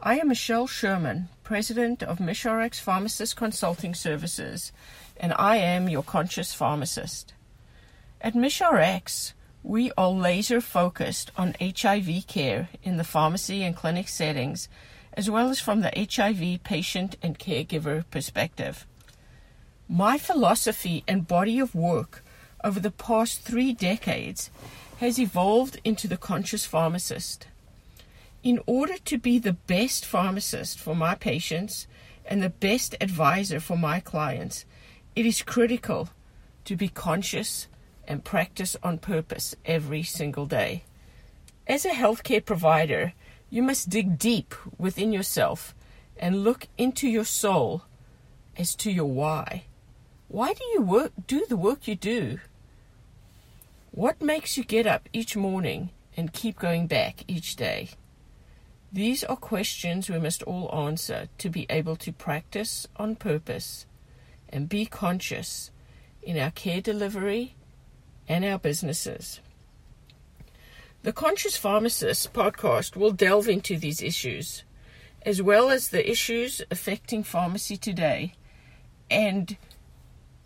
I am Michelle Sherman, president of MishRx Pharmacist Consulting Services, and I am your conscious pharmacist. At MishRx, we are laser focused on HIV care in the pharmacy and clinic settings, as well as from the HIV patient and caregiver perspective. My philosophy and body of work over the past three decades has evolved into the conscious pharmacist. In order to be the best pharmacist for my patients and the best advisor for my clients, it is critical to be conscious and practice on purpose every single day. As a healthcare provider, you must dig deep within yourself and look into your soul as to your why. Why do you work do the work you do? What makes you get up each morning and keep going back each day? These are questions we must all answer to be able to practice on purpose and be conscious in our care delivery and our businesses. The Conscious Pharmacist podcast will delve into these issues, as well as the issues affecting pharmacy today and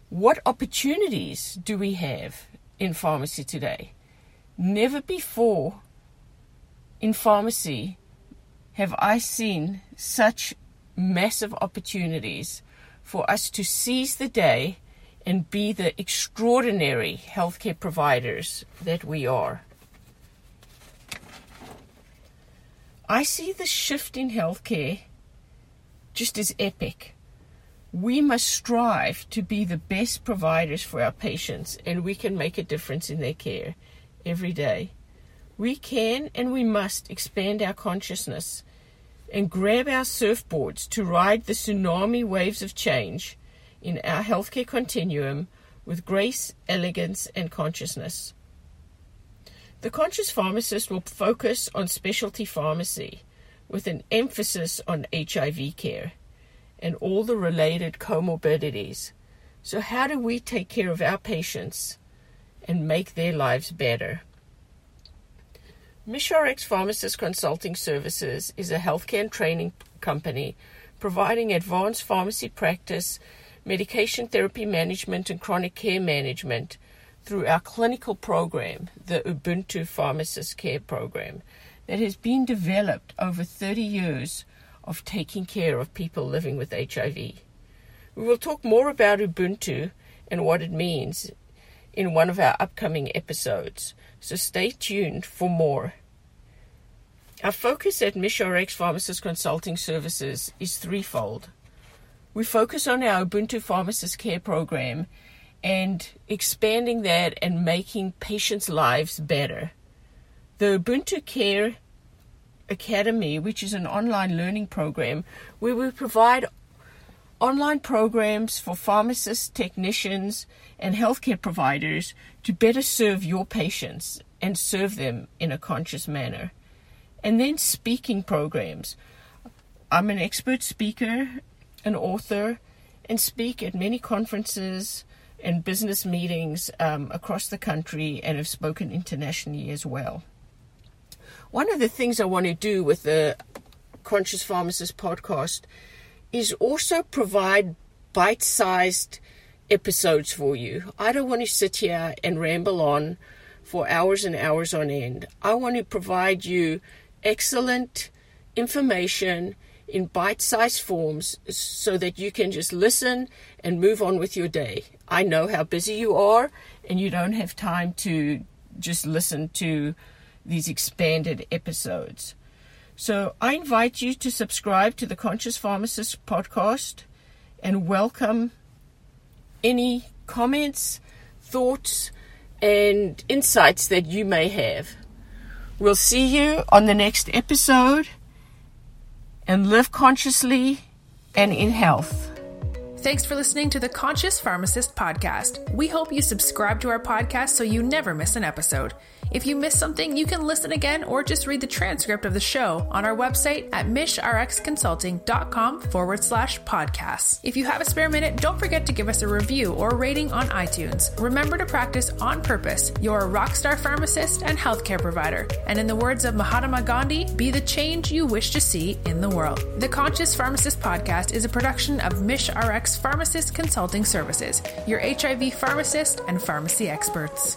what opportunities do we have in pharmacy today. Never before in pharmacy have I seen such massive opportunities for us to seize the day and be the extraordinary healthcare providers that we are. I see the shift in healthcare just as epic. We must strive to be the best providers for our patients, and we can make a difference in their care every day. We can and we must expand our consciousness and grab our surfboards to ride the tsunami waves of change in our healthcare continuum with grace, elegance, and consciousness. The conscious pharmacist will focus on specialty pharmacy with an emphasis on HIV care and all the related comorbidities. So, how do we take care of our patients and make their lives better? MishRx Pharmacist Consulting Services is a healthcare and training company providing advanced pharmacy practice, medication therapy management, and chronic care management through our clinical program, the Ubuntu Pharmacist Care Program, that has been developed over 30 years of taking care of people living with HIV. We will talk more about Ubuntu and what it means in one of our upcoming episodes so stay tuned for more. Our focus at MishRx Pharmacist Consulting Services is threefold. We focus on our Ubuntu Pharmacist Care Program and expanding that and making patients' lives better. The Ubuntu Care Academy, which is an online learning program where we provide online programs for pharmacists, technicians, and healthcare providers to better serve your patients and serve them in a conscious manner. And then speaking programs. I'm an expert speaker, an author, and speak at many conferences and business meetings um, across the country and have spoken internationally as well. One of the things I want to do with the Conscious Pharmacist podcast is also provide bite sized episodes for you. I don't want to sit here and ramble on for hours and hours on end. I want to provide you excellent information in bite sized forms so that you can just listen and move on with your day. I know how busy you are and you don't have time to just listen to these expanded episodes. So I invite you to subscribe to the Conscious Pharmacist podcast and welcome any comments, thoughts, and insights that you may have. We'll see you on the next episode and live consciously and in health. Thanks for listening to the Conscious Pharmacist podcast. We hope you subscribe to our podcast so you never miss an episode. If you missed something, you can listen again or just read the transcript of the show on our website at mishrxconsulting.com forward slash podcasts. If you have a spare minute, don't forget to give us a review or rating on iTunes. Remember to practice on purpose. You're a rockstar pharmacist and healthcare provider. And in the words of Mahatma Gandhi, be the change you wish to see in the world. The Conscious Pharmacist podcast is a production of MishRx Pharmacist Consulting Services, your HIV pharmacist and pharmacy experts.